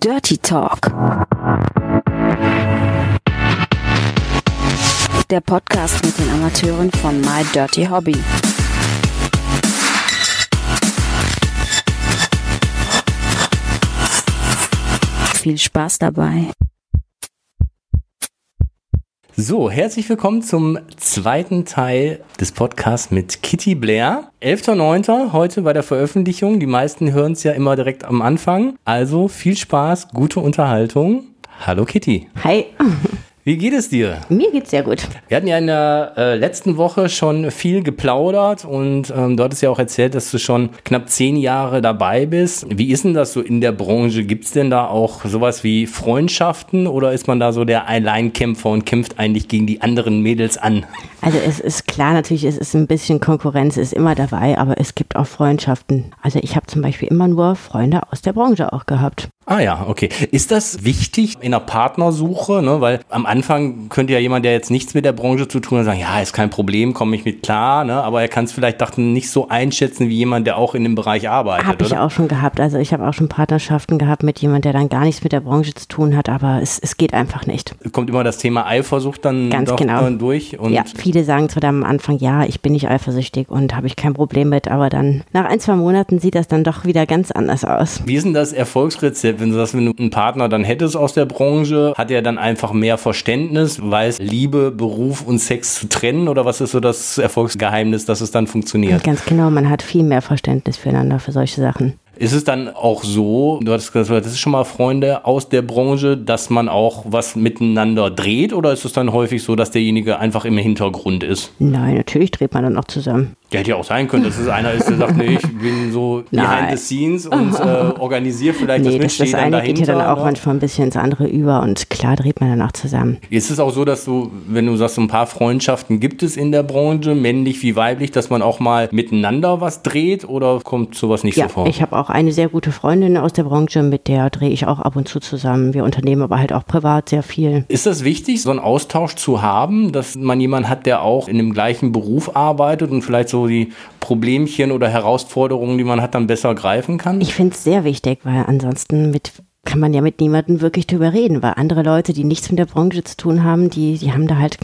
Dirty Talk. Der Podcast mit den Amateuren von My Dirty Hobby. Viel Spaß dabei. So, herzlich willkommen zum zweiten Teil des Podcasts mit Kitty Blair. 11.09. heute bei der Veröffentlichung. Die meisten hören es ja immer direkt am Anfang. Also viel Spaß, gute Unterhaltung. Hallo Kitty. Hi. Wie geht es dir? Mir geht's sehr gut. Wir hatten ja in der äh, letzten Woche schon viel geplaudert und ähm, du hattest ja auch erzählt, dass du schon knapp zehn Jahre dabei bist. Wie ist denn das so in der Branche? Gibt es denn da auch sowas wie Freundschaften oder ist man da so der Alleinkämpfer und kämpft eigentlich gegen die anderen Mädels an? Also es ist klar, natürlich, es ist ein bisschen Konkurrenz, ist immer dabei, aber es gibt auch Freundschaften. Also ich habe zum Beispiel immer nur Freunde aus der Branche auch gehabt. Ah ja, okay. Ist das wichtig in der Partnersuche? Ne? Weil am Anfang könnte ja jemand, der jetzt nichts mit der Branche zu tun hat, sagen, ja, ist kein Problem, komme ich mit klar. Ne? Aber er kann es vielleicht dachten, nicht so einschätzen wie jemand, der auch in dem Bereich arbeitet. Habe ich auch schon gehabt. Also ich habe auch schon Partnerschaften gehabt mit jemand, der dann gar nichts mit der Branche zu tun hat, aber es, es geht einfach nicht. Kommt immer das Thema Eifersucht dann Ganz doch genau. durch? Und ja, viele sagen zwar dann am Anfang, ja, ich bin nicht eifersüchtig und habe ich kein Problem mit, aber dann nach ein, zwei Monaten sieht das dann doch wieder ganz anders aus. Wie ist denn das Erfolgsrezept, wenn du das, wenn du einen Partner dann hättest aus der Branche, hat er dann einfach mehr Verständnis, weiß Liebe, Beruf und Sex zu trennen oder was ist so das Erfolgsgeheimnis, dass es dann funktioniert? Ganz genau, man hat viel mehr Verständnis füreinander für solche Sachen. Ist es dann auch so, du hattest gesagt, das ist schon mal Freunde aus der Branche, dass man auch was miteinander dreht oder ist es dann häufig so, dass derjenige einfach im Hintergrund ist? Nein, natürlich dreht man dann auch zusammen. Ja, hätte ja auch sein können, dass es einer ist, der sagt, nee, ich bin so behind Nein. the scenes und äh, organisiere vielleicht Nee, das das, das Mitstehen eine dahinter. geht ja dann auch ne? manchmal ein bisschen ins andere über und klar dreht man dann auch zusammen. Ist es auch so, dass du, wenn du sagst, so ein paar Freundschaften gibt es in der Branche, männlich wie weiblich, dass man auch mal miteinander was dreht oder kommt sowas nicht Ja, so vor? ich habe auch eine sehr gute Freundin aus der Branche, mit der drehe ich auch ab und zu zusammen. Wir unternehmen aber halt auch privat sehr viel. Ist das wichtig, so einen Austausch zu haben, dass man jemanden hat, der auch in dem gleichen Beruf arbeitet und vielleicht so die Problemchen oder Herausforderungen, die man hat, dann besser greifen kann? Ich finde es sehr wichtig, weil ansonsten mit kann man ja mit niemandem wirklich drüber reden, weil andere Leute, die nichts mit der Branche zu tun haben, die, die haben da halt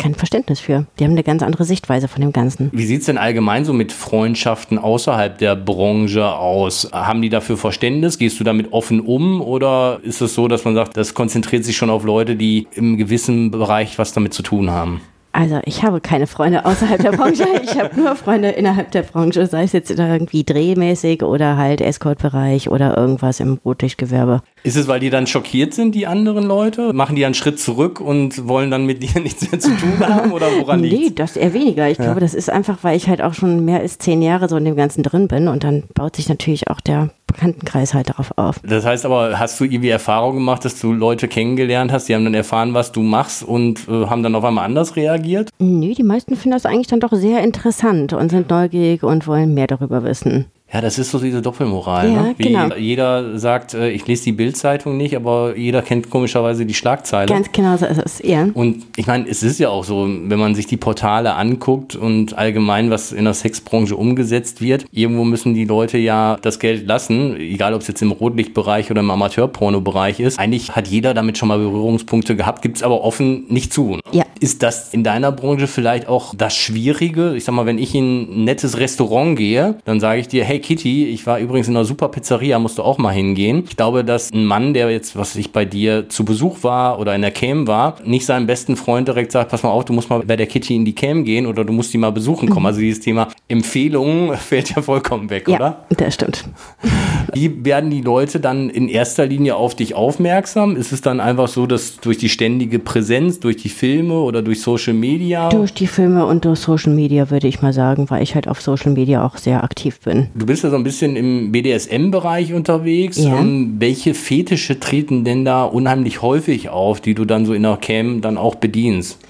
kein Verständnis für. Die haben eine ganz andere Sichtweise von dem Ganzen. Wie sieht es denn allgemein so mit Freundschaften außerhalb der Branche aus? Haben die dafür Verständnis? Gehst du damit offen um? Oder ist es so, dass man sagt, das konzentriert sich schon auf Leute, die im gewissen Bereich was damit zu tun haben? Also ich habe keine Freunde außerhalb der Branche. Ich habe nur Freunde innerhalb der Branche, sei es jetzt irgendwie drehmäßig oder halt Escort-Bereich oder irgendwas im Rotlichtgewerbe. Ist es, weil die dann schockiert sind, die anderen Leute? Machen die einen Schritt zurück und wollen dann mit dir nichts mehr zu tun haben? Oder woran Nee, liegt das eher weniger. Ich glaube, das ist einfach, weil ich halt auch schon mehr als zehn Jahre so in dem Ganzen drin bin und dann baut sich natürlich auch der Bekanntenkreis halt darauf auf. Das heißt aber, hast du irgendwie Erfahrung gemacht, dass du Leute kennengelernt hast, die haben dann erfahren, was du machst und äh, haben dann auf einmal anders reagiert? Nee, die meisten finden das eigentlich dann doch sehr interessant und sind neugierig und wollen mehr darüber wissen. Ja, das ist so diese Doppelmoral. Ja, ne? Wie genau. Jeder sagt, äh, ich lese die Bildzeitung nicht, aber jeder kennt komischerweise die Schlagzeile. Ganz genau so ist es. Ja. Und ich meine, es ist ja auch so, wenn man sich die Portale anguckt und allgemein, was in der Sexbranche umgesetzt wird, irgendwo müssen die Leute ja das Geld lassen, egal ob es jetzt im Rotlichtbereich oder im Amateurpornobereich ist. Eigentlich hat jeder damit schon mal Berührungspunkte gehabt, gibt es aber offen nicht zu. Ja. Ist das in deiner Branche vielleicht auch das Schwierige? Ich sag mal, wenn ich in ein nettes Restaurant gehe, dann sage ich dir, hey Kitty, ich war übrigens in einer super Pizzeria, musst du auch mal hingehen. Ich glaube, dass ein Mann, der jetzt, was ich bei dir zu Besuch war oder in der Cam war, nicht seinem besten Freund direkt sagt, pass mal auf, du musst mal bei der Kitty in die Cam gehen oder du musst die mal besuchen kommen. Also dieses Thema Empfehlungen fällt ja vollkommen weg, ja, oder? das stimmt. Wie werden die Leute dann in erster Linie auf dich aufmerksam? Ist es dann einfach so, dass durch die ständige Präsenz, durch die Filme oder durch Social Media? Durch die Filme und durch Social Media würde ich mal sagen, weil ich halt auf Social Media auch sehr aktiv bin. Du bist ja so ein bisschen im BDSM-Bereich unterwegs. Ja. Ähm, welche Fetische treten denn da unheimlich häufig auf, die du dann so in der Cam dann auch bedienst?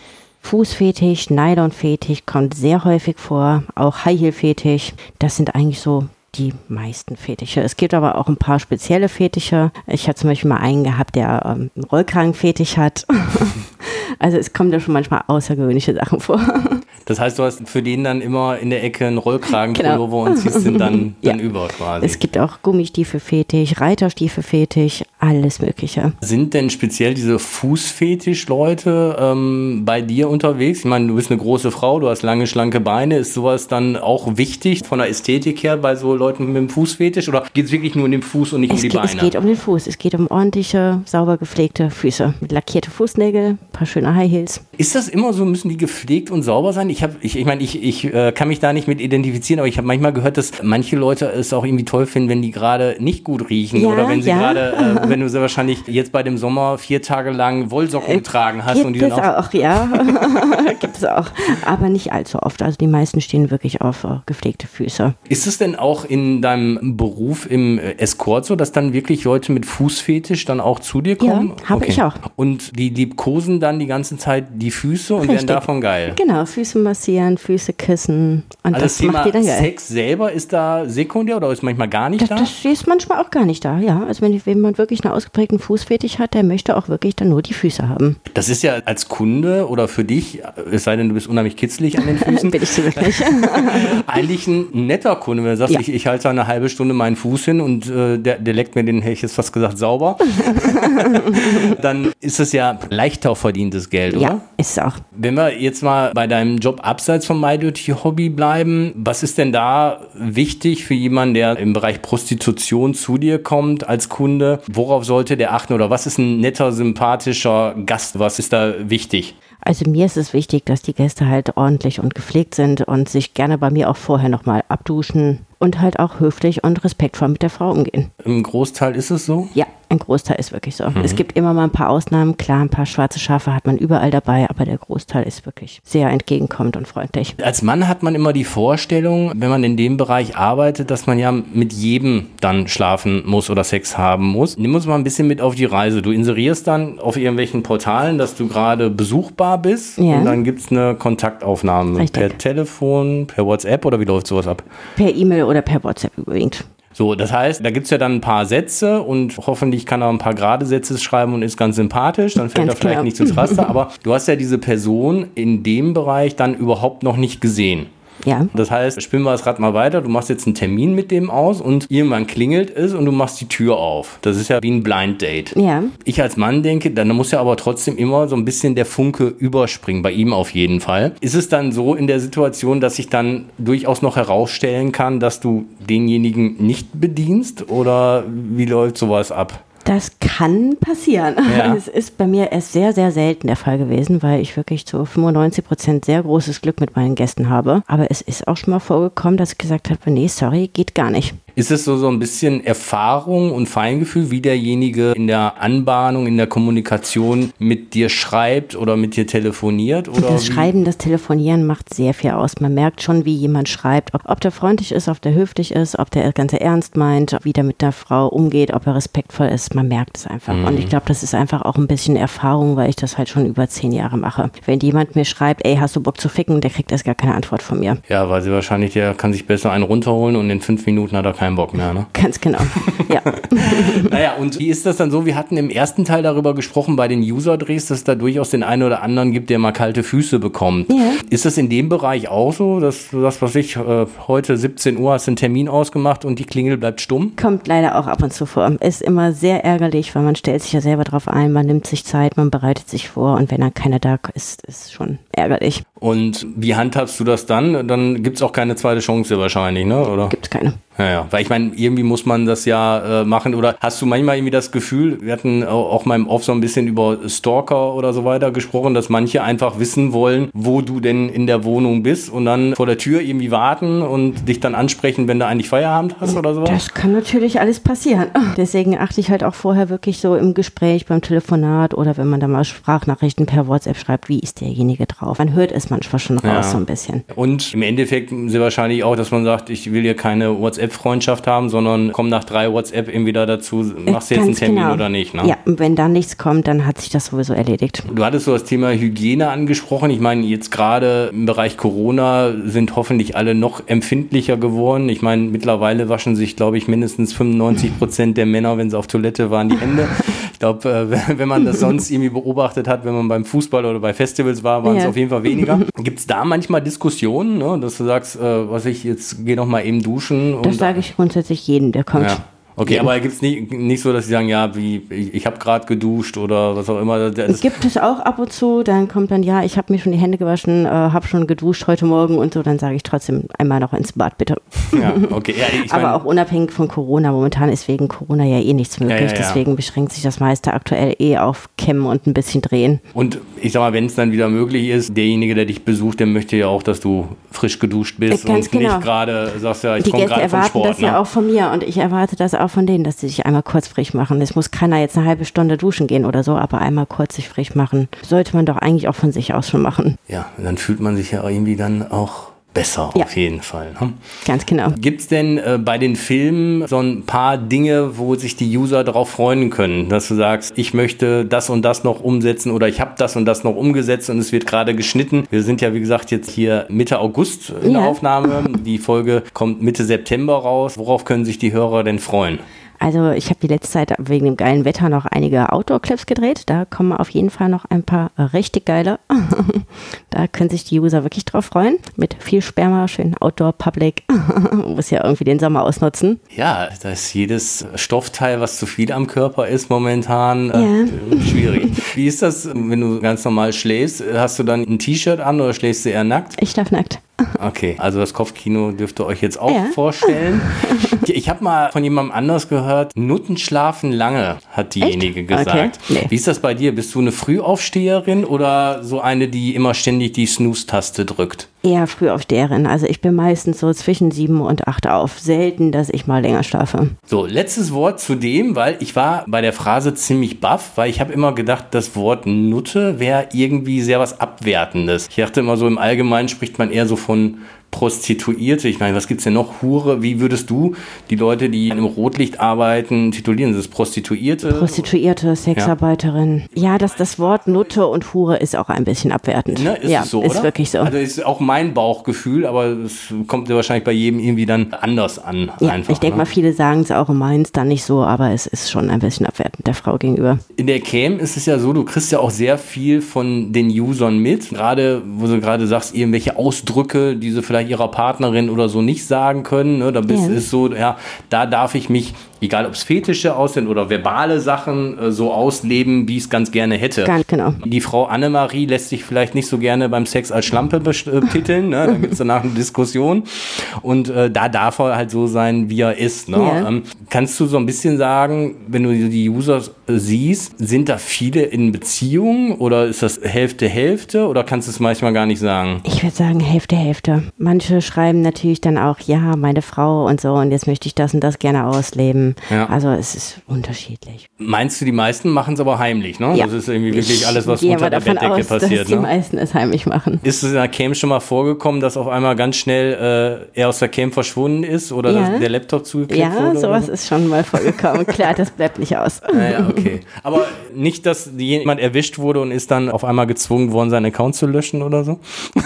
Fußfetisch, Nylonfetisch kommt sehr häufig vor, auch High Heel Fetisch. Das sind eigentlich so die meisten Fetische. Es gibt aber auch ein paar spezielle Fetische. Ich habe zum Beispiel mal einen gehabt, der ähm, einen Rollkragenfetisch hat. also es kommen da schon manchmal außergewöhnliche Sachen vor. Das heißt, du hast für den dann immer in der Ecke einen Rollkragenpullover genau. und ziehst den dann, dann ja. über quasi. Es gibt auch Gummistiefel fetig, Reiterstiefel fetig, alles Mögliche. Sind denn speziell diese Fußfetisch-Leute ähm, bei dir unterwegs? Ich meine, du bist eine große Frau, du hast lange, schlanke Beine. Ist sowas dann auch wichtig von der Ästhetik her bei so Leuten mit dem Fußfetisch oder geht es wirklich nur um den Fuß und nicht es um die geht, Beine? Es geht um den Fuß. Es geht um ordentliche, sauber gepflegte Füße. Mit lackierte Fußnägel, ein paar schöne High Heels. Ist das immer so? Müssen die gepflegt und sauber sein? Ich habe, ich, ich meine, ich, ich äh, kann mich da nicht mit identifizieren, aber ich habe manchmal gehört, dass manche Leute es auch irgendwie toll finden, wenn die gerade nicht gut riechen ja, oder wenn sie ja. gerade, äh, wenn du sie wahrscheinlich jetzt bei dem Sommer vier Tage lang Wollsocken äh, getragen hast gibt und die dann auch, auch ja, es auch, aber nicht allzu oft. Also die meisten stehen wirklich auf uh, gepflegte Füße. Ist es denn auch in deinem Beruf im äh, Escort so, dass dann wirklich Leute mit Fußfetisch dann auch zu dir kommen? Ja, habe okay. ich auch. Und die liebkosen dann die ganze Zeit die Füße und Richtig. werden davon geil. Genau, Füße massieren, Füße kissen und also das, das macht die dann geil. Sex selber ist da sekundär oder ist manchmal gar nicht das, da? Das ist manchmal auch gar nicht da, ja. Also wenn, wenn man wirklich einen ausgeprägten Fußfetisch hat, der möchte auch wirklich dann nur die Füße haben. Das ist ja als Kunde oder für dich, es sei denn, du bist unheimlich kitzlig an den Füßen. Bin ich wirklich. eigentlich ein netter Kunde, wenn du sagst, ja. ich, ich halte eine halbe Stunde meinen Fuß hin und äh, der, der leckt mir den, hätte ich jetzt fast gesagt, sauber. dann ist es ja leichter verdientes Geld, oder? Ja, ist es auch. Wenn wir jetzt mal bei deinem Job abseits vom MyDirty Hobby bleiben, was ist denn da wichtig für jemanden, der im Bereich Prostitution zu dir kommt als Kunde? Worauf sollte der achten oder was ist ein netter, sympathischer Gast? Was ist da wichtig? Also mir ist es wichtig, dass die Gäste halt ordentlich und gepflegt sind und sich gerne bei mir auch vorher nochmal abduschen und halt auch höflich und respektvoll mit der Frau umgehen. Im Großteil ist es so? Ja, ein Großteil ist wirklich so. Mhm. Es gibt immer mal ein paar Ausnahmen. Klar, ein paar schwarze Schafe hat man überall dabei, aber der Großteil ist wirklich sehr entgegenkommend und freundlich. Als Mann hat man immer die Vorstellung, wenn man in dem Bereich arbeitet, dass man ja mit jedem dann schlafen muss oder Sex haben muss. Nimm uns mal ein bisschen mit auf die Reise. Du inserierst dann auf irgendwelchen Portalen, dass du gerade besuchbar bist ja. und dann gibt es eine Kontaktaufnahme Richtig. per Telefon, per WhatsApp oder wie läuft sowas ab? Per E-Mail oder per WhatsApp überwiegend. So, das heißt, da gibt es ja dann ein paar Sätze und hoffentlich kann er ein paar gerade Sätze schreiben und ist ganz sympathisch, dann fällt ganz er vielleicht genau. nicht ins Raster, aber du hast ja diese Person in dem Bereich dann überhaupt noch nicht gesehen. Ja. Das heißt, spinnen wir das Rad mal weiter. Du machst jetzt einen Termin mit dem aus und irgendwann klingelt es und du machst die Tür auf. Das ist ja wie ein Blind Date. Ja. Ich als Mann denke, dann muss ja aber trotzdem immer so ein bisschen der Funke überspringen, bei ihm auf jeden Fall. Ist es dann so in der Situation, dass ich dann durchaus noch herausstellen kann, dass du denjenigen nicht bedienst oder wie läuft sowas ab? Das kann passieren. Ja. Es ist bei mir erst sehr, sehr selten der Fall gewesen, weil ich wirklich zu 95 Prozent sehr großes Glück mit meinen Gästen habe. Aber es ist auch schon mal vorgekommen, dass ich gesagt habe, nee, sorry, geht gar nicht. Ist es so, so ein bisschen Erfahrung und Feingefühl, wie derjenige in der Anbahnung, in der Kommunikation mit dir schreibt oder mit dir telefoniert? Oder das wie? Schreiben, das Telefonieren macht sehr viel aus. Man merkt schon, wie jemand schreibt, ob, ob der freundlich ist, ob der höflich ist, ob der Ganze ernst meint, wie der mit der Frau umgeht, ob er respektvoll ist. Man merkt es einfach. Mhm. Und ich glaube, das ist einfach auch ein bisschen Erfahrung, weil ich das halt schon über zehn Jahre mache. Wenn jemand mir schreibt, ey, hast du Bock zu ficken, der kriegt erst gar keine Antwort von mir. Ja, weil sie wahrscheinlich, der kann sich besser einen runterholen und in fünf Minuten hat er keinen Bock mehr, ne? Ganz genau. Ja. naja, und wie ist das dann so? Wir hatten im ersten Teil darüber gesprochen bei den User-Drehs, dass es da durchaus den einen oder anderen gibt, der mal kalte Füße bekommt. Ja. Ist das in dem Bereich auch so, dass du das, was ich, äh, heute 17 Uhr hast einen Termin ausgemacht und die Klingel bleibt stumm? Kommt leider auch ab und zu vor. Ist immer sehr ärgerlich, weil man stellt sich ja selber drauf ein, man nimmt sich Zeit, man bereitet sich vor und wenn dann keiner da ist, ist schon ärgerlich. Und wie handhabst du das dann? Dann gibt es auch keine zweite Chance wahrscheinlich, ne? Oder? Gibt es keine. Ja, ja, weil ich meine, irgendwie muss man das ja äh, machen. Oder hast du manchmal irgendwie das Gefühl, wir hatten auch mal im Off so ein bisschen über Stalker oder so weiter gesprochen, dass manche einfach wissen wollen, wo du denn in der Wohnung bist und dann vor der Tür irgendwie warten und dich dann ansprechen, wenn du eigentlich Feierabend hast oder sowas? Das kann natürlich alles passieren. Deswegen achte ich halt auch vorher wirklich so im Gespräch, beim Telefonat oder wenn man da mal Sprachnachrichten per WhatsApp schreibt, wie ist derjenige drauf. Man hört es manchmal schon raus ja. so ein bisschen. Und im Endeffekt sehr wahrscheinlich auch, dass man sagt, ich will hier keine WhatsApp WhatsApp-Freundschaft haben, sondern komm nach drei WhatsApp entweder dazu, machst du jetzt einen Termin genau. oder nicht. Ne? Ja, und wenn da nichts kommt, dann hat sich das sowieso erledigt. Du hattest so das Thema Hygiene angesprochen. Ich meine, jetzt gerade im Bereich Corona sind hoffentlich alle noch empfindlicher geworden. Ich meine, mittlerweile waschen sich, glaube ich, mindestens 95 Prozent der Männer, wenn sie auf Toilette waren, die Hände. glaube, äh, wenn man das sonst irgendwie beobachtet hat, wenn man beim Fußball oder bei Festivals war, waren es Ja. auf jeden Fall weniger. Gibt es da manchmal Diskussionen, ne, dass du sagst, äh, was ich jetzt gehe noch mal eben duschen? Das und- sage ich grundsätzlich jedem, der kommt. Ja. Okay, Jedem. aber gibt es nicht, nicht so, dass sie sagen, ja, wie ich, ich habe gerade geduscht oder was auch immer. Das, Gibt es auch ab und zu, dann kommt dann, ja, ich habe mir schon die Hände gewaschen, äh, habe schon geduscht heute Morgen und so, dann sage ich trotzdem einmal noch ins Bad, bitte. ja, okay. Ja, ich Aber mein- auch unabhängig von Corona, momentan ist wegen Corona ja eh nichts möglich, Ja, ja, ja. deswegen beschränkt sich das meiste aktuell eh auf Kämmen und ein bisschen drehen. Und ich sag mal, wenn es dann wieder möglich ist, derjenige, der dich besucht, der möchte ja auch, dass du frisch geduscht bist Äh, ganz und genau. nicht gerade sagst, ja, ich Die komme Gäste gerade vom erwarten Sport. das ne? ja auch von mir und ich erwarte das auch von denen, dass sie sich einmal kurz frisch machen. Es muss keiner jetzt eine halbe Stunde duschen gehen oder so, aber einmal kurz sich frisch machen. Sollte man doch eigentlich auch von sich aus schon machen. Ja, dann fühlt man sich ja irgendwie dann auch besser Ja. auf jeden Fall. Ne? Ganz genau. Gibt es denn äh, bei den Filmen so ein paar Dinge, wo sich die User darauf freuen können, dass du sagst, ich möchte das und das noch umsetzen oder ich habe das und das noch umgesetzt und es wird gerade geschnitten. Wir sind ja, wie gesagt, jetzt hier Mitte August in der Ja. Aufnahme. Die Folge kommt Mitte September raus. Worauf können sich die Hörer denn freuen? Also ich habe die letzte Zeit wegen dem geilen Wetter noch einige Outdoor-Clips gedreht. Da kommen auf jeden Fall noch ein paar richtig geile. da können sich die User wirklich drauf freuen. Mit viel Sperma, schön Outdoor-Public. Muss ja irgendwie den Sommer ausnutzen. Ja, da ist jedes Stoffteil, was zu viel am Körper ist, momentan äh, Ja. schwierig. Wie ist das, wenn du ganz normal schläfst? Hast du dann ein T-Shirt an oder schläfst du eher nackt? Ich schlaf nackt. Okay, also das Kopfkino dürft ihr euch jetzt auch Ja. vorstellen. Ich habe mal von jemandem anders gehört, Nutten schlafen lange, hat diejenige Echt? gesagt. Okay. Nee. Wie ist das bei dir? Bist du eine Frühaufsteherin oder so eine, die immer ständig die Snooze-Taste drückt? Eher früh auf deren. Also ich bin meistens so zwischen sieben und acht auf. Selten, dass ich mal länger schlafe. So, letztes Wort zu dem, weil ich war bei der Phrase ziemlich baff, weil ich habe immer gedacht, das Wort Nutte wäre irgendwie sehr was Abwertendes. Ich dachte immer so, im Allgemeinen spricht man eher so von Prostituierte. Ich meine, was gibt's denn noch? Hure, wie würdest du die Leute, die im Rotlicht arbeiten, titulieren? Es Prostituierte? Prostituierte, Sexarbeiterin. Ja, dass das Wort Nutte und Hure ist auch ein bisschen abwertend. Ne, ist ja, es so, ist oder? wirklich so. Also ist auch mein Bauchgefühl, aber es kommt ja wahrscheinlich bei jedem irgendwie dann anders an. ja, einfach, ich denke ne? mal, viele sagen es auch meinen es dann nicht so, aber es ist schon ein bisschen abwertend der Frau gegenüber. In der Cam ist es ja so, du kriegst ja auch sehr viel von den Usern mit. Gerade, wo du gerade sagst, irgendwelche Ausdrücke, die sie vielleicht ihrer Partnerin oder so nicht sagen können. Ne? Da bist, Ja. ist so, ja, da darf ich mich, egal ob es Fetische aus sind oder verbale Sachen, äh, so ausleben, wie ich es ganz gerne hätte. Ganz genau. Die Frau Annemarie lässt sich vielleicht nicht so gerne beim Sex als Schlampe best- äh, titeln. Ne? Da gibt es danach eine Diskussion. Und äh, da darf er halt so sein, wie er ist. Ne? Ja. Ähm, kannst du so ein bisschen sagen, wenn du die User äh, siehst, sind da viele in Beziehungen oder ist das Hälfte, Hälfte oder kannst du es manchmal gar nicht sagen? Ich würde sagen Hälfte, Hälfte. Manche schreiben natürlich dann auch, ja, meine Frau und so und jetzt möchte ich das und das gerne ausleben. Ja. Also es ist unterschiedlich. Meinst du, die meisten machen es aber heimlich? Ne? Ja. Das ist irgendwie wirklich alles, was ich unter der Bettdecke aus, passiert. Dass die Ne? meisten es heimlich machen. Ist es in der Cam schon mal vorgekommen, dass auf einmal ganz schnell äh, er aus der Cam verschwunden ist oder Ja. der Laptop zugeklebt Ja, wurde? oder sowas so? ist schon mal vorgekommen. Klar, das bleibt nicht aus. Naja, okay. Aber nicht, dass jemand erwischt wurde und ist dann auf einmal gezwungen worden, seinen Account zu löschen oder so?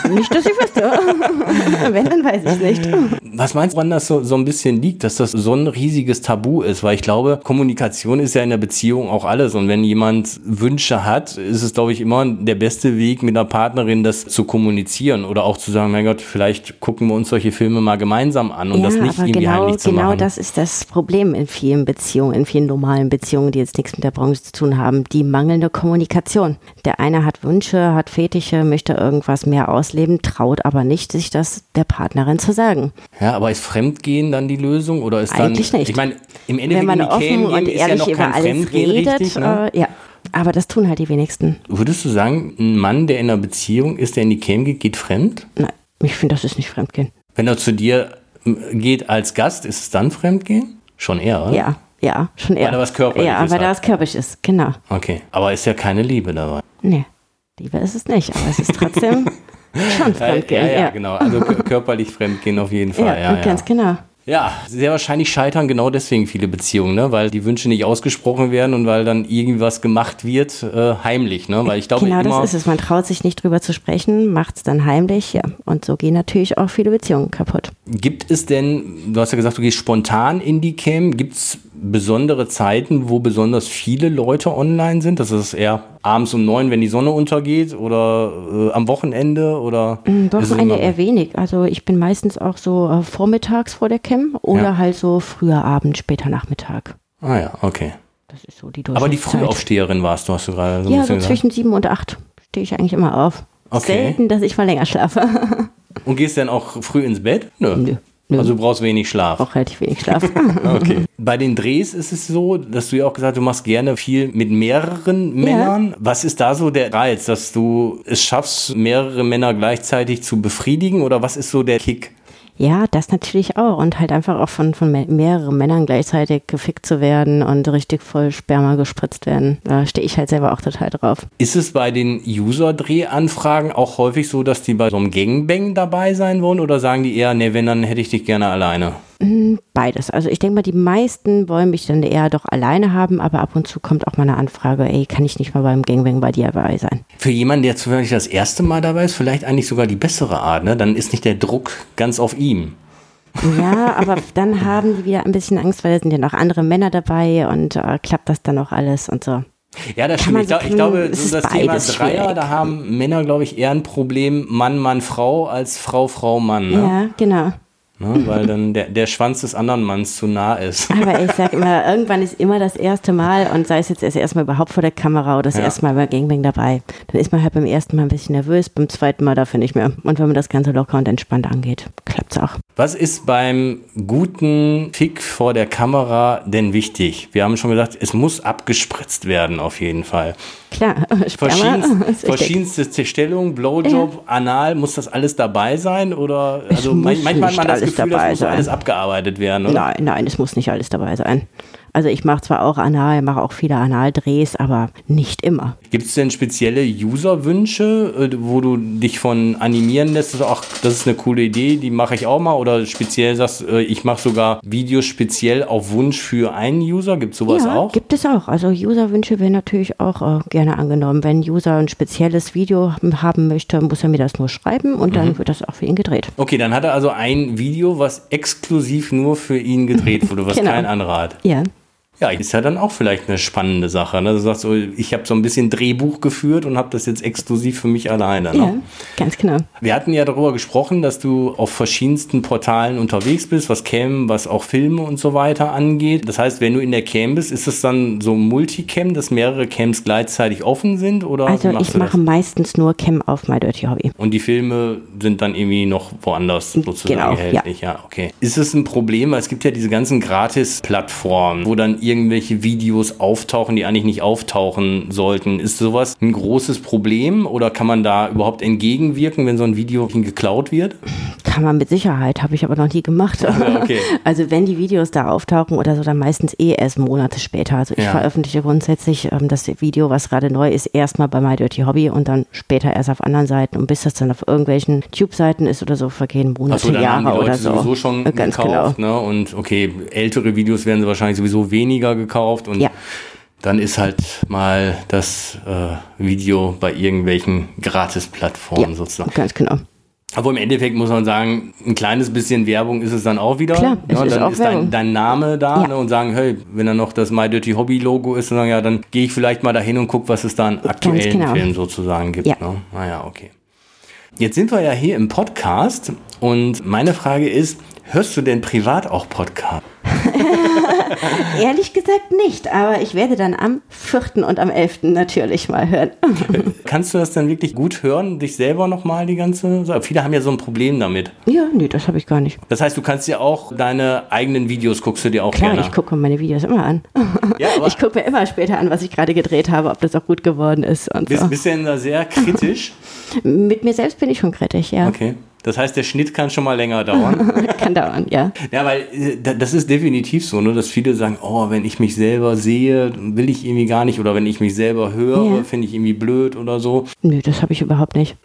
Nicht, dass ich wüsste. Wenn, dann weiß ich nicht. Was meinst du, woran das so, so ein bisschen liegt, dass das so ein riesiges Tabu ist? Weil ich glaube, Kommunikation ist ja in der Beziehung auch alles. Und wenn jemand Wünsche hat, ist es, glaube ich, immer der beste Weg, mit einer Partnerin das zu kommunizieren oder auch zu sagen, mein Gott, vielleicht gucken wir uns solche Filme mal gemeinsam an und das nicht irgendwie genau, heimlich zu genau machen. das ist das Problem in vielen Beziehungen, in vielen normalen Beziehungen, die jetzt nichts mit der Branche zu tun haben, die mangelnde Kommunikation. Der eine hat Wünsche, hat Fetische, möchte irgendwas mehr ausleben, traut aber nicht, sich das der Partnerin zu sagen. Ja, aber ist Fremdgehen dann die Lösung oder ist dann Eigentlich nicht. Ich meine, im Endeffekt Wenn man offen und ist ja ehrlich noch über kein alles redet, richtig, ne? äh, ja. Aber das tun halt die wenigsten. Würdest du sagen, ein Mann, der in einer Beziehung ist, der in die Cam geht, geht fremd? Nein, ich finde, das ist nicht Fremdgehen. Wenn er zu dir geht als Gast, ist es dann Fremdgehen? Schon eher, oder? Ja, ja, schon eher. Weil er was Körperliches Ja, weil hat. da was körperlich ist, genau. Okay, aber ist ja keine Liebe dabei. Nee, Liebe ist es nicht, aber es ist trotzdem schon Ja, Fremdgehen. ja, ja, genau. Also kö- körperlich Fremdgehen auf jeden Fall. Ja, Ja, ja, ganz genau. Ja, sehr wahrscheinlich scheitern genau deswegen viele Beziehungen, ne? weil die Wünsche nicht ausgesprochen werden und weil dann irgendwas gemacht wird, äh, heimlich. Ne? Weil ich glaube Genau immer, das ist es. Man traut sich nicht drüber zu sprechen, macht es dann heimlich, ja. Und so gehen natürlich auch viele Beziehungen kaputt. Gibt es denn, du hast ja gesagt, du gehst spontan in die Cam, gibt es besondere Zeiten, wo besonders viele Leute online sind? Das ist eher abends um neun, wenn die Sonne untergeht oder äh, am Wochenende oder? Mm, Wochenende eher wenig. Also ich bin meistens auch so äh, vormittags vor der Cam oder ja. halt so früher Abend, später Nachmittag. Ah ja, okay. Das ist so die Aber die Frühaufsteherin warst du, hast du gerade so Ja, so zwischen sieben und acht stehe ich eigentlich immer auf. Okay. Selten, dass ich mal länger schlafe. und gehst dann auch früh ins Bett? Nö. Nö. Also du brauchst wenig Schlaf. Auch relativ wenig Schlaf. okay. Bei den Drehs ist es so, dass du ja auch gesagt hast, du machst gerne viel mit mehreren Männern. Ja. Was ist da so der Reiz, dass du es schaffst, mehrere Männer gleichzeitig zu befriedigen? Oder was ist so der Kick? Ja, das natürlich auch. Und halt einfach auch von, von mehreren Männern gleichzeitig gefickt zu werden und richtig voll Sperma gespritzt werden. Da stehe ich halt selber auch total drauf. Ist es bei den User-Drehanfragen auch häufig so, dass die bei so einem Gangbang dabei sein wollen? Oder sagen die eher, nee, wenn, dann hätte ich dich gerne alleine? Hm, beides. Also ich denke mal, die meisten wollen mich dann eher doch alleine haben, aber ab und zu kommt auch mal eine Anfrage, ey, kann ich nicht mal beim Gangbang bei dir dabei sein? Für jemanden, der zufällig das erste Mal dabei ist, vielleicht eigentlich sogar die bessere Art, ne? Dann ist nicht der Druck ganz auf ihm. Ja, aber dann haben die wieder ein bisschen Angst, weil da sind ja noch andere Männer dabei und äh, klappt das dann auch alles und so. Ja, das stimmt. Ich, glaub, ich, glaube, so das Thema Dreier, da haben Männer, glaube ich, eher ein Problem Mann, Mann, Frau als Frau, Frau, Mann. Ne? Ja, genau. Ne, weil dann der, der Schwanz des anderen Manns zu nah ist. Aber ich sag immer, irgendwann ist immer das erste Mal und sei es jetzt das erste Mal überhaupt vor der Kamera oder das ja. erste Mal bei Gangbang dabei, dann ist man halt beim ersten Mal ein bisschen nervös, beim zweiten Mal dafür nicht mehr. Und wenn man das Ganze locker und entspannt angeht, klappt's auch. Was ist beim guten Fick vor der Kamera denn wichtig? Wir haben schon gesagt, es muss abgespritzt werden auf jeden Fall. Klar, Verschiedenst, verschiedenste Stellungen, Blowjob, ja. Anal, muss das alles dabei sein? Oder also manchmal hat man das Gefühl, das muss sein. alles abgearbeitet werden, oder? Nein, nein, es muss nicht alles dabei sein. Also ich mache zwar auch Anal, mache auch viele Analdrehs, aber nicht immer. Gibt es denn spezielle User-Wünsche, äh, wo du dich von animieren lässt? Also, ach, das ist eine coole Idee, die mache ich auch mal. Oder speziell sagst, äh, ich mache sogar Videos speziell auf Wunsch für einen User. Gibt es sowas ja, auch? gibt es auch. Also User-Wünsche werden natürlich auch äh, gerne angenommen. Wenn ein User ein spezielles Video haben möchte, muss er mir das nur schreiben und mhm. dann wird das auch für ihn gedreht. Okay, dann hat er also ein Video, was exklusiv nur für ihn gedreht wurde, was genau. kein anderer hat. Ja. Ja, ist ja dann auch vielleicht eine spannende Sache. Ne? Du sagst so, ich habe so ein bisschen Drehbuch geführt und habe das jetzt exklusiv für mich alleine. Ne? Ja, ganz genau. Wir hatten ja darüber gesprochen, dass du auf verschiedensten Portalen unterwegs bist, was Cam, was auch Filme und so weiter angeht. Das heißt, wenn du in der Cam bist, ist es dann so Multicam, dass mehrere Cams gleichzeitig offen sind? Oder also ich mache meistens nur Cam auf My Dirty Hobby. Und die Filme sind dann irgendwie noch woanders sozusagen genau, erhältlich? Ja. ja, okay. Ist es ein Problem, weil es gibt ja diese ganzen Gratis-Plattformen, wo dann irgendwelche Videos auftauchen, die eigentlich nicht auftauchen sollten. Ist sowas ein großes Problem oder kann man da überhaupt entgegenwirken, wenn so ein Video geklaut wird? Kann man mit Sicherheit, habe ich aber noch nie gemacht. Okay. Also wenn die Videos da auftauchen oder so, dann meistens eh erst Monate später. Also ich ja. veröffentliche grundsätzlich ähm, das Video, was gerade neu ist, erstmal bei My Dirty Hobby und dann später erst auf anderen Seiten. Und bis das dann auf irgendwelchen Tube-Seiten ist oder so, vergehen Monate, so, Jahre oder so. sowieso schon Ganz gekauft, genau. ne? Und okay, ältere Videos werden sie wahrscheinlich sowieso weniger gekauft und ja dann ist halt mal das äh, Video bei irgendwelchen Gratis-Plattformen ja, sozusagen. Ganz genau. Aber im Endeffekt muss man sagen, ein kleines bisschen Werbung ist es dann auch wieder. Klar, ja, ist dann auch ist dein, dein, Name da ja. ne, und sagen, hey, wenn dann noch das My Dirty Hobby Logo ist, dann, sagen, ja, dann gehe ich vielleicht mal dahin und gucke, was es da an aktuellen genau. Filmen sozusagen gibt. Ja. Ne? Naja, ah okay. Jetzt sind wir ja hier im Podcast und meine Frage ist, hörst du denn privat auch Podcast? Ehrlich gesagt nicht, aber ich werde dann am 4. und am 11. natürlich mal hören. Kannst du das dann wirklich gut hören, dich selber nochmal die ganze Sache? Viele haben ja so ein Problem damit. Ja, nee, das habe ich gar nicht. Das heißt, du kannst ja auch deine eigenen Videos, guckst du dir auch Klar, gerne ich gucke meine Videos immer an. Ja, ich gucke mir immer später an, was ich gerade gedreht habe, ob das auch gut geworden ist. Und bist, so. bist du denn da sehr kritisch? Mit mir selbst bin ich schon kritisch, ja. Okay. Das heißt, der Schnitt kann schon mal länger dauern. kann dauern, ja. Ja, weil äh, das ist definitiv so, ne, dass viele sagen, oh, wenn ich mich selber sehe, will ich irgendwie gar nicht. Oder wenn ich mich selber höre, ja. finde ich irgendwie blöd oder so. Nö, das habe ich überhaupt nicht.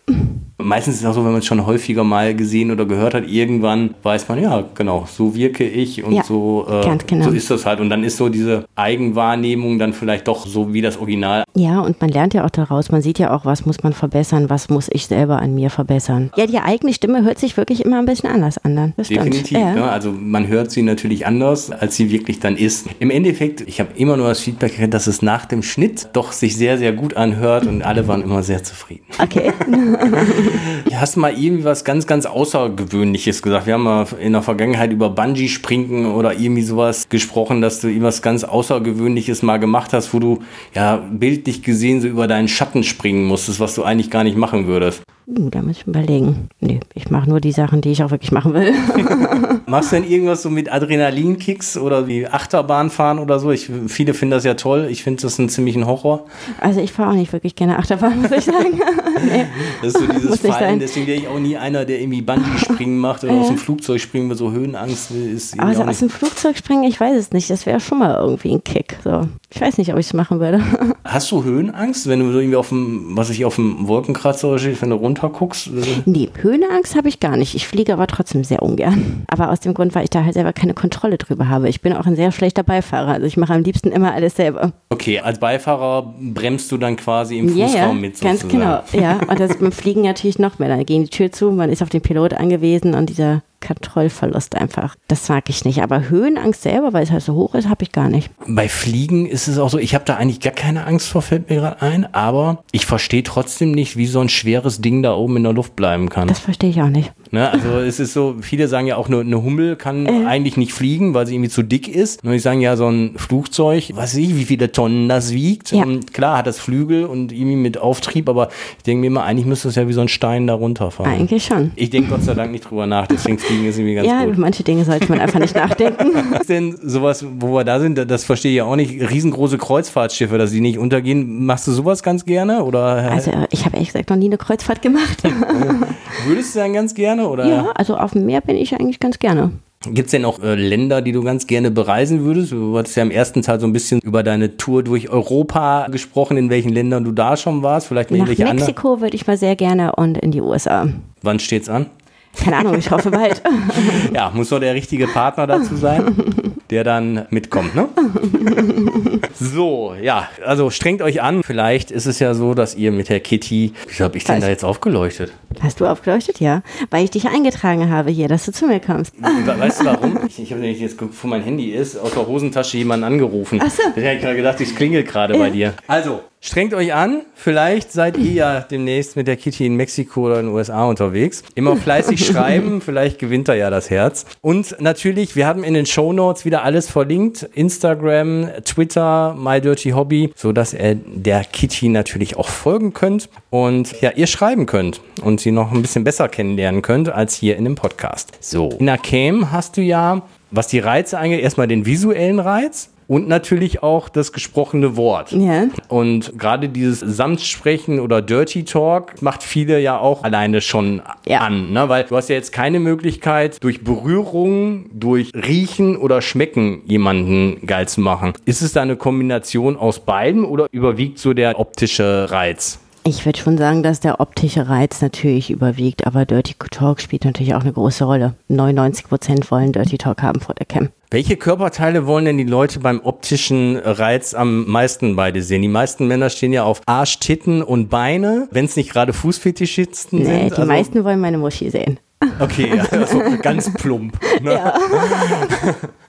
Meistens ist es auch so, wenn man es schon häufiger mal gesehen oder gehört hat, irgendwann weiß man, ja, genau, so wirke ich und Ja, so, äh, genau. so ist das halt. Und dann ist so diese Eigenwahrnehmung dann vielleicht doch so wie das Original. Ja, und man lernt ja auch daraus, man sieht ja auch, was muss man verbessern, was muss ich selber an mir verbessern. Ja, die eigene Stimme hört sich wirklich immer ein bisschen anders an dann. Definitiv. Ja. Ne? Also man hört sie natürlich anders, als sie wirklich dann ist. Im Endeffekt, ich habe immer nur das Feedback gekriegt, dass es nach dem Schnitt doch sich sehr, sehr gut anhört und alle waren immer sehr zufrieden. Okay. Hast du mal irgendwie was ganz, ganz Außergewöhnliches gesagt? Wir haben mal in der Vergangenheit über Bungee-Springen oder irgendwie sowas gesprochen, dass du irgendwas ganz Außergewöhnliches mal gemacht hast, wo du ja bildlich gesehen so über deinen Schatten springen musstest, was du eigentlich gar nicht machen würdest. Uh, da muss ich überlegen. Nee, ich mache nur die Sachen, die ich auch wirklich machen will. Machst du denn irgendwas so mit Adrenalinkicks oder wie Achterbahn fahren oder so? Ich, viele finden das ja toll. Ich finde das einen ziemlichen Horror. Also ich fahre auch nicht wirklich gerne Achterbahn, muss ich sagen. nee. Das ist so dieses Fallen. Deswegen wäre ich auch nie einer, der irgendwie Bungee-Springen macht oder aus dem Flugzeug springen, weil so Höhenangst ist. Also aus dem Flugzeug springen, ich weiß es nicht. Das wäre schon mal irgendwie ein Kick. So. Ich weiß nicht, ob ich es machen würde. Hast du Höhenangst, wenn du irgendwie auf dem, was ich auf dem Wolkenkratzer steht, wenn du runterguckst? Nee, Höhenangst habe ich gar nicht. Ich fliege aber trotzdem sehr ungern. Aber aus dem Grund, weil ich da halt selber keine Kontrolle drüber habe. Ich bin auch ein sehr schlechter Beifahrer. Also ich mache am liebsten immer alles selber. Okay, als Beifahrer bremst du dann quasi im Fußraum ja, mit ganz sozusagen. genau. Ja, und das beim Fliegen natürlich noch mehr. Dann gehen die Tür zu, man ist auf den Pilot angewiesen und dieser Kontrollverlust einfach. Das mag ich nicht. Aber Höhenangst selber, weil es halt so hoch ist, habe ich gar nicht. Bei Fliegen ist es auch so, ich habe da eigentlich gar keine Angst vor, fällt mir gerade ein, aber ich verstehe trotzdem nicht, wie so ein schweres Ding da oben in der Luft bleiben kann. Das verstehe ich auch nicht. Ne? Also es ist so, viele sagen ja auch, eine, eine Hummel kann Äh. eigentlich nicht fliegen, weil sie irgendwie zu dick ist. Und ich sagen ja, so ein Flugzeug, weiß ich, wie viele Tonnen das wiegt. Ja. Und klar hat das Flügel und irgendwie mit Auftrieb, aber ich denke mir immer, eigentlich müsste es ja wie so ein Stein da runterfahren. Eigentlich schon. Ich denke Gott sei Dank nicht drüber nach, deswegen fliegen ist irgendwie ganz Ja, gut. über manche Dinge sollte man einfach nicht nachdenken. ist denn sowas, wo wir da sind, das verstehe ich ja auch nicht, riesengroße Kreuzfahrtschiffe, dass die nicht untergehen. Machst du sowas ganz gerne? Oder Also ich habe ehrlich gesagt noch nie eine Kreuzfahrt gemacht. würdest du dann ganz gerne? Oder Ja, also auf dem Meer bin ich eigentlich ganz gerne. gibt es denn auch äh, Länder, die du ganz gerne bereisen würdest? Du hattest ja im ersten Teil so ein bisschen über deine Tour durch Europa gesprochen, in welchen Ländern du da schon warst. Vielleicht Nach. Mexiko würde ich mal sehr gerne und in die USA. Wann steht's an? Keine Ahnung, ich hoffe bald. Ja, muss doch der richtige Partner dazu sein, der dann mitkommt, ne? So, ja, also strengt euch an. Vielleicht ist es ja so, dass ihr mit der Kitty, wie habe ich denn da jetzt aufgeleuchtet? Hast du aufgeleuchtet? Ja. Weil ich dich eingetragen habe hier, dass du zu mir kommst. We- Weißt du warum? Ich, ich habe nämlich jetzt geguckt, wo mein Handy ist, aus der Hosentasche jemanden angerufen. Ach so. Deswegen habe ich gerade gedacht, ich klingel gerade bei dir. Also, strengt euch an. Vielleicht seid ihr ja demnächst mit der Kitty in Mexiko oder in den USA unterwegs. Immer fleißig schreiben, vielleicht gewinnt er ja das Herz. Und natürlich, wir haben in den Show Notes wieder alles verlinkt. Instagram, Twitter, My Dirty Hobby, so dass ihr der Kitty natürlich auch folgen könnt und ja, ihr schreiben könnt und sie noch ein bisschen besser kennenlernen könnt als hier in dem Podcast. So, in Cam hast du ja, was die Reize angeht, erstmal den visuellen Reiz. Und natürlich auch das gesprochene Wort. Ja. Und gerade dieses Samtsprechen oder Dirty Talk macht viele ja auch alleine schon Ja. an, ne? weil du hast ja jetzt keine Möglichkeit, durch Berührung, durch Riechen oder Schmecken jemanden geil zu machen. Ist es da eine Kombination aus beiden oder überwiegt so der optische Reiz? Ich würde schon sagen, dass der optische Reiz natürlich überwiegt, aber Dirty Talk spielt natürlich auch eine große Rolle. 99 Prozent wollen Dirty Talk haben vor der Cam. Welche Körperteile wollen denn die Leute beim optischen Reiz am meisten beide sehen? Die meisten Männer stehen ja auf Arsch, Titten und Beine, wenn es nicht gerade Fußfetischisten Nee, sind. die Also- meisten wollen meine Muschi sehen. Okay, ja, also ganz plump. Ne?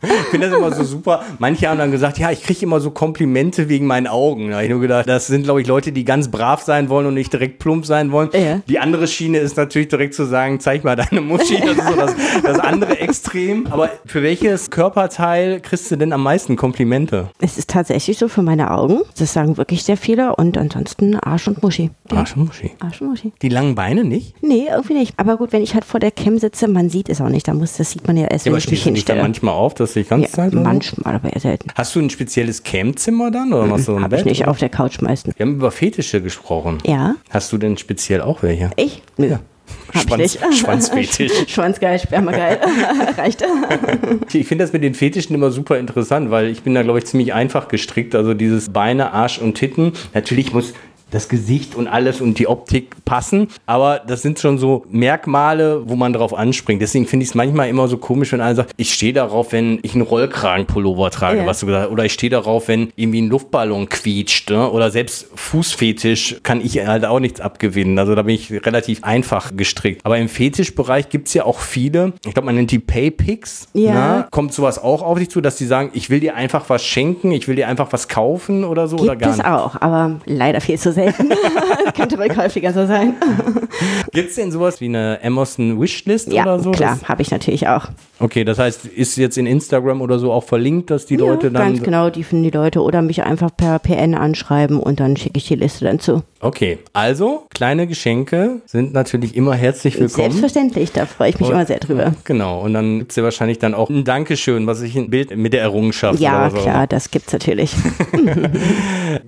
Ich finde das immer so super. Manche haben dann gesagt, ja, ich kriege immer so Komplimente wegen meinen Augen. Da habe ich nur gedacht, das sind, glaube ich, Leute, die ganz brav sein wollen und nicht direkt plump sein wollen. Ja. Die andere Schiene ist natürlich direkt zu sagen, zeig mal deine Muschi. Das ist so das, das andere Extrem. Aber für welches Körperteil kriegst du denn am meisten Komplimente? Es ist tatsächlich so für meine Augen. Das sagen wirklich sehr viele. Und ansonsten Arsch und Muschi. Arsch und Muschi. Arsch und Muschi. Die langen Beine nicht? Nee, irgendwie nicht. Aber gut, wenn ich halt vor der Cam sitze, man sieht es auch nicht. Da muss, das sieht man ja erst, Ja, wenn aber ich mich du dich da hinstelle. manchmal auf, dass die ganze Ja, Zeit... manchmal, aber eher selten. Hast du ein spezielles Campzimmer dann? Oder machst du ein ich Bett, nicht oder? auf der Couch meistens. Wir haben über Fetische gesprochen. Ja. Hast du denn speziell auch welche? Ich? Nö. Hab Schwanz- ich nicht. Schwanzfetisch. Schwanzgeil, Spermageil. Reicht. Ich finde das mit den Fetischen immer super interessant, weil ich bin da, glaube ich, ziemlich einfach gestrickt. Also dieses Beine, Arsch und Titten. Natürlich muss das Gesicht und alles und die Optik passen, aber das sind schon so Merkmale, wo man drauf anspringt. Deswegen finde ich es manchmal immer so komisch, wenn einer sagt, ich stehe darauf, wenn ich einen Rollkragenpullover trage, Ja. was du gesagt hast, oder ich stehe darauf, wenn irgendwie ein Luftballon quietscht, ne? oder selbst Fußfetisch kann ich halt auch nichts abgewinnen. Also da bin ich relativ einfach gestrickt. Aber im Fetischbereich gibt es ja auch viele, ich glaube, man nennt die Pay-Picks. Ja. Ne? Kommt sowas auch auf dich zu, dass die sagen, ich will dir einfach was schenken, ich will dir einfach was kaufen oder so? oder Gibt gar es nicht? auch, aber leider viel zu selten. Könnte ruhig häufiger so sein. Gibt es denn sowas wie eine Amazon Wishlist Ja, oder so? klar, habe ich natürlich auch. okay, das heißt, ist jetzt in Instagram oder so auch verlinkt, dass die Leute ja, dann. ganz genau, die finden die Leute oder mich einfach per PN anschreiben und dann schicke ich die Liste dann zu. Okay, also kleine Geschenke sind natürlich immer herzlich willkommen. Selbstverständlich, da freue ich mich Und- immer sehr drüber. Genau, und dann gibt es ja wahrscheinlich dann auch ein Dankeschön, was ich ein Bild mit der Errungenschaft Ja, so. klar, das gibt's natürlich.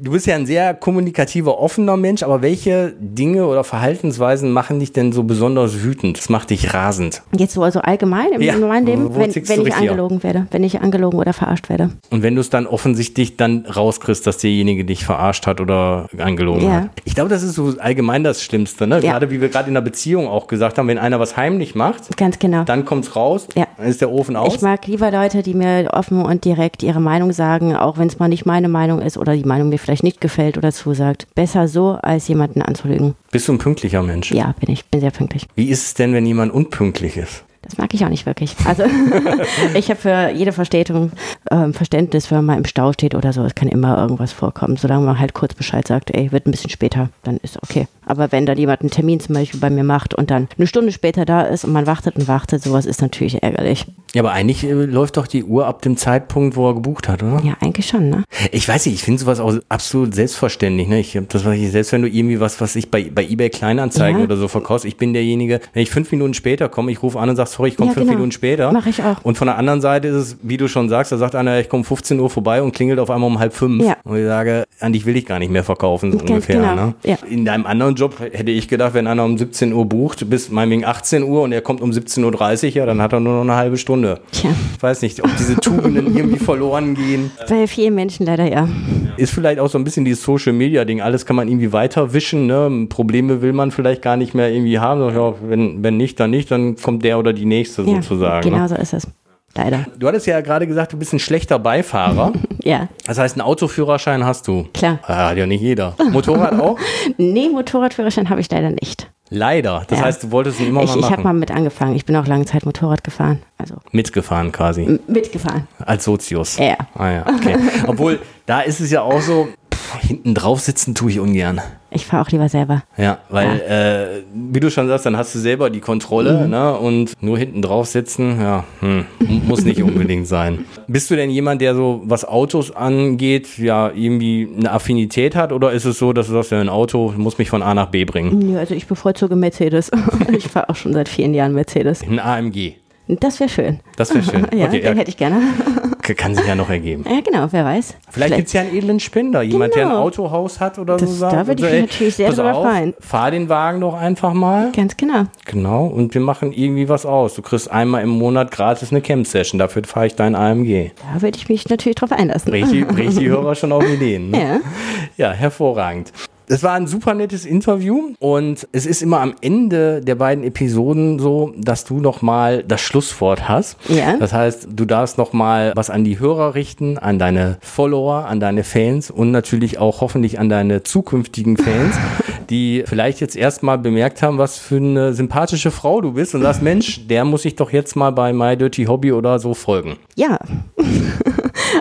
Du bist ja ein sehr kommunikativer, offener Mensch, aber welche Dinge oder Verhaltensweisen machen dich denn so besonders wütend? Das macht dich rasend. Jetzt so also allgemein im Ja, normalen Leben, wenn, wenn ich angelogen werde, wenn ich angelogen oder verarscht werde. Und wenn du es dann offensichtlich dann rauskriegst, dass derjenige dich verarscht hat oder angelogen Ja. hat. Ich glaube, das ist so allgemein das Schlimmste, ne? Ja. Gerade wie wir gerade in der Beziehung auch gesagt haben, wenn einer was heimlich macht, Ganz genau. dann kommt's raus, Ja. dann ist der Ofen aus. Ich mag lieber Leute, die mir offen und direkt ihre Meinung sagen, auch wenn es mal nicht meine Meinung ist oder die Meinung mir vielleicht nicht gefällt oder zusagt. Besser so, als jemanden anzulügen. Bist du ein pünktlicher Mensch? Ja, bin ich. Bin sehr pünktlich. Wie ist es denn, wenn jemand unpünktlich ist? Das mag ich auch nicht wirklich. Also ich habe für jede Verstetung ähm, Verständnis, wenn man mal im Stau steht oder so. Es kann immer irgendwas vorkommen. Solange man halt kurz Bescheid sagt, ey, wird ein bisschen später, dann ist okay. Aber wenn dann jemand einen Termin zum Beispiel bei mir macht und dann eine Stunde später da ist und man wartet und wartet, sowas ist natürlich ärgerlich. Ja, aber eigentlich äh, läuft doch die Uhr ab dem Zeitpunkt, wo er gebucht hat, oder? Ja, eigentlich schon, ne? Ich weiß nicht, ich finde sowas auch absolut selbstverständlich. Ne? Ich das, was ich, selbst wenn du irgendwie was, was ich bei, bei eBay Kleinanzeigen Ja. oder so verkaufst, ich bin derjenige, wenn ich fünf Minuten später komme, ich rufe an und sage, sorry, ich komme Ja, fünf genau. Minuten später. Mach ich auch. Und von der anderen Seite ist es, wie du schon sagst, da sagt einer, ich komme 15 Uhr vorbei und klingelt auf einmal um halb fünf. Ja. Und ich sage, an dich will ich gar nicht mehr verkaufen, so Ganz ungefähr. genau, Ne? ja. In deinem anderen Job hätte ich gedacht, wenn einer um 17 Uhr bucht, bis meinetwegen 18 Uhr und er kommt um 17.30 Uhr, ja, dann hat er nur noch eine halbe Stunde. Tja, Ich weiß nicht, ob diese Tugenden irgendwie verloren gehen. bei vielen Menschen leider ja. Ist vielleicht auch so ein bisschen dieses Social Media Ding. Alles kann man irgendwie weiterwischen. Ne? Probleme will man vielleicht gar nicht mehr irgendwie haben. Ja, wenn, wenn nicht, dann nicht, dann kommt der oder die nächste ja sozusagen. genau Ne? so ist es. Leider. Du hattest ja gerade gesagt, du bist ein schlechter Beifahrer. Ja, Das heißt, einen Autoführerschein hast du. klar. Ah, hat ja nicht jeder. Motorrad auch? Nee, Motorradführerschein habe ich leider nicht. Leider. Das Ja. heißt, du wolltest ihn immer Ich, mal ich habe machen. mal mit angefangen. Ich bin auch lange Zeit Motorrad gefahren. Also Mitgefahren quasi. m- mitgefahren. Als Sozius. Ja. Ah ja, okay. Obwohl, da ist es ja auch so, hinten drauf sitzen tue ich ungern. Ich fahre auch lieber selber. Ja, weil, Äh, wie du schon sagst, dann hast du selber die Kontrolle, ne? Und nur hinten drauf sitzen, ja, hm, muss nicht unbedingt sein. Bist du denn jemand, der so, was Autos angeht, ja, irgendwie eine Affinität hat? Oder ist es so, dass du sagst, ja, ein Auto muss mich von A nach B bringen? Nö, also ich bevorzuge Mercedes. ich fahre auch schon seit vielen Jahren Mercedes. Ein AMG. Das wäre schön. Das wäre schön. Ja, okay, den ja, hätte ich gerne. Kann sich ja noch ergeben. ja, genau, wer weiß. Vielleicht gibt es ja einen edlen Spender, jemand, der ein Genau. Autohaus hat oder Das- so. sagt, da würde ich so, mich ey, natürlich sehr drüber auf, freuen. Fahr den Wagen doch einfach mal. Ganz genau. Genau, und wir machen irgendwie was aus. Du kriegst einmal im Monat gratis eine Camp-Session, dafür fahre ich dein AMG. Da würde ich mich natürlich drauf einlassen. Bring die Hörer schon auf Ideen. Ne? Ja. ja, hervorragend. Es war ein super nettes Interview und es ist immer am Ende der beiden Episoden so, dass du noch mal das Schlusswort hast. Ja. Das heißt, du darfst noch mal was an die Hörer richten, an deine Follower, an deine Fans und natürlich auch hoffentlich an deine zukünftigen Fans, die vielleicht jetzt erstmal bemerkt haben, was für eine sympathische Frau du bist und sagst, Mensch, der muss ich doch jetzt mal bei My Dirty Hobby oder so folgen. Ja.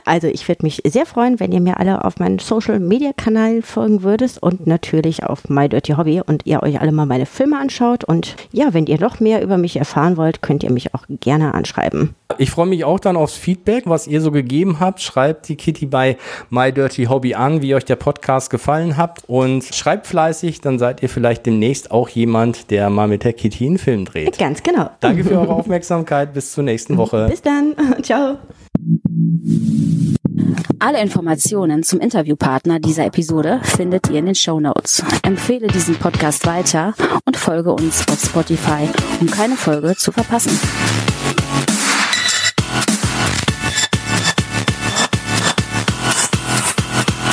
Also ich würde mich sehr freuen, wenn ihr mir alle auf meinen Social Media Kanal folgen würdet und natürlich auf My Dirty Hobby und ihr euch alle mal meine Filme anschaut. Und ja, wenn ihr noch mehr über mich erfahren wollt, könnt ihr mich auch gerne anschreiben. Ich freue mich auch dann aufs Feedback, was ihr so gegeben habt. Schreibt die Kitty bei My Dirty Hobby an, wie euch der Podcast gefallen hat. Und schreibt fleißig, dann seid ihr vielleicht demnächst auch jemand, der mal mit der Kitty einen Film dreht. Ganz genau. Danke für eure Aufmerksamkeit. Bis zur nächsten Woche. Bis dann. Ciao. Alle Informationen zum Interviewpartner dieser Episode findet ihr in den Show Notes. Empfehle diesen Podcast weiter und folge uns auf Spotify, um keine Folge zu verpassen.